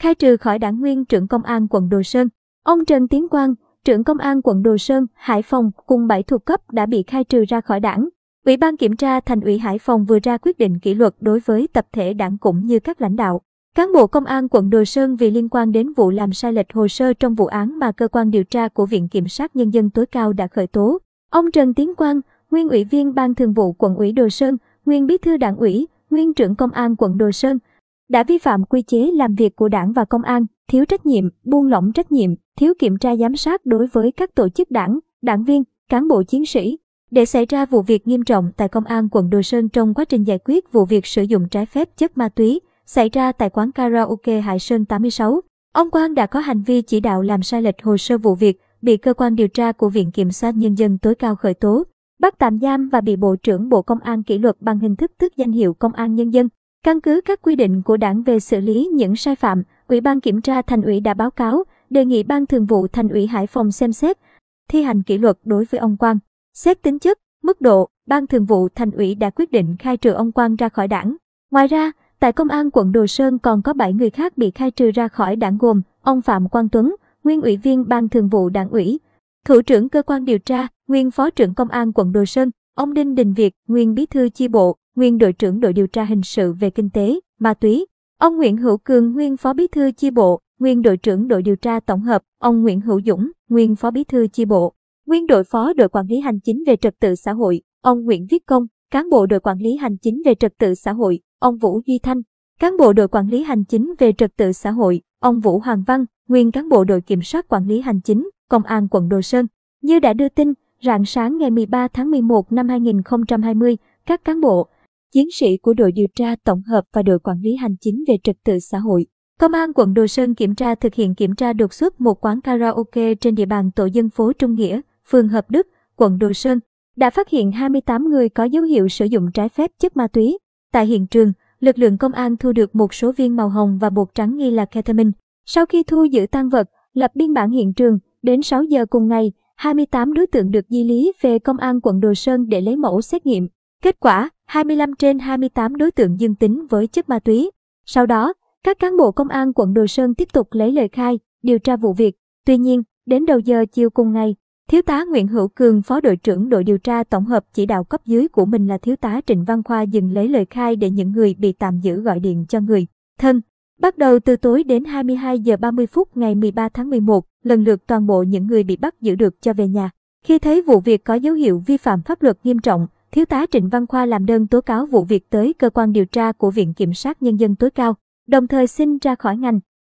khai trừ khỏi đảng nguyên trưởng công an quận Đồ Sơn. Ông Trần Tiến Quang, trưởng công an quận Đồ Sơn, Hải Phòng cùng 7 thuộc cấp đã bị khai trừ ra khỏi đảng. Ủy ban kiểm tra thành ủy Hải Phòng vừa ra quyết định kỷ luật đối với tập thể đảng cũng như các lãnh đạo. Cán bộ công an quận Đồ Sơn vì liên quan đến vụ làm sai lệch hồ sơ trong vụ án mà cơ quan điều tra của Viện Kiểm sát Nhân dân tối cao đã khởi tố. Ông Trần Tiến Quang, nguyên ủy viên Ban Thường vụ quận ủy Đồ Sơn, nguyên bí thư đảng ủy, nguyên trưởng công an quận Đồ Sơn, đã vi phạm quy chế làm việc của đảng và công an, thiếu trách nhiệm, buông lỏng trách nhiệm, thiếu kiểm tra giám sát đối với các tổ chức đảng, đảng viên, cán bộ chiến sĩ. Để xảy ra vụ việc nghiêm trọng tại công an quận Đồ Sơn trong quá trình giải quyết vụ việc sử dụng trái phép chất ma túy xảy ra tại quán karaoke Hải Sơn 86, ông Quang đã có hành vi chỉ đạo làm sai lệch hồ sơ vụ việc, bị cơ quan điều tra của Viện Kiểm sát Nhân dân tối cao khởi tố, bắt tạm giam và bị Bộ trưởng Bộ Công an kỷ luật bằng hình thức tước danh hiệu Công an Nhân dân. Căn cứ các quy định của đảng về xử lý những sai phạm, Ủy ban Kiểm tra Thành ủy đã báo cáo, đề nghị Ban Thường vụ Thành ủy Hải Phòng xem xét, thi hành kỷ luật đối với ông Quang. Xét tính chất, mức độ, Ban Thường vụ Thành ủy đã quyết định khai trừ ông Quang ra khỏi đảng. Ngoài ra, tại Công an quận Đồ Sơn còn có 7 người khác bị khai trừ ra khỏi đảng gồm ông Phạm Quang Tuấn, nguyên ủy viên Ban Thường vụ Đảng ủy, thủ trưởng cơ quan điều tra, nguyên phó trưởng Công an quận Đồ Sơn, ông Đinh Đình Việt, nguyên bí thư chi bộ, nguyên đội trưởng đội điều tra hình sự về kinh tế, ma túy. Ông Nguyễn Hữu Cường, nguyên phó bí thư chi bộ, nguyên đội trưởng đội điều tra tổng hợp, ông Nguyễn Hữu Dũng, nguyên phó bí thư chi bộ, nguyên đội phó đội quản lý hành chính về trật tự xã hội, ông Nguyễn Viết Công, cán bộ đội quản lý hành chính về trật tự xã hội, ông Vũ Duy Thanh, cán bộ đội quản lý hành chính về trật tự xã hội, ông Vũ Hoàng Văn, nguyên cán bộ đội kiểm soát quản lý hành chính, công an quận Đồ Sơn. Như đã đưa tin, rạng sáng ngày 13 tháng 11 năm 2020, các cán bộ, chiến sĩ của đội điều tra tổng hợp và đội quản lý hành chính về trật tự xã hội. Công an quận Đồ Sơn kiểm tra thực hiện kiểm tra đột xuất một quán karaoke trên địa bàn tổ dân phố Trung Nghĩa, phường Hợp Đức, quận Đồ Sơn, đã phát hiện 28 người có dấu hiệu sử dụng trái phép chất ma túy. Tại hiện trường, lực lượng công an thu được một số viên màu hồng và bột trắng nghi là ketamine. Sau khi thu giữ tăng vật, lập biên bản hiện trường, đến 6 giờ cùng ngày, 28 đối tượng được di lý về công an quận Đồ Sơn để lấy mẫu xét nghiệm. Kết quả, 25 trên 28 đối tượng dương tính với chất ma túy. Sau đó, các cán bộ công an quận Đồ Sơn tiếp tục lấy lời khai, điều tra vụ việc. Tuy nhiên, đến đầu giờ chiều cùng ngày, Thiếu tá Nguyễn Hữu Cường, phó đội trưởng đội điều tra tổng hợp chỉ đạo cấp dưới của mình là thiếu tá Trịnh Văn Khoa dừng lấy lời khai để những người bị tạm giữ gọi điện cho người thân. Bắt đầu từ tối đến 22 giờ 30 phút ngày 13 tháng 11, lần lượt toàn bộ những người bị bắt giữ được cho về nhà. Khi thấy vụ việc có dấu hiệu vi phạm pháp luật nghiêm trọng, Thiếu tá Trịnh Văn Khoa làm đơn tố cáo vụ việc tới cơ quan điều tra của Viện Kiểm sát Nhân dân tối cao, đồng thời xin ra khỏi ngành.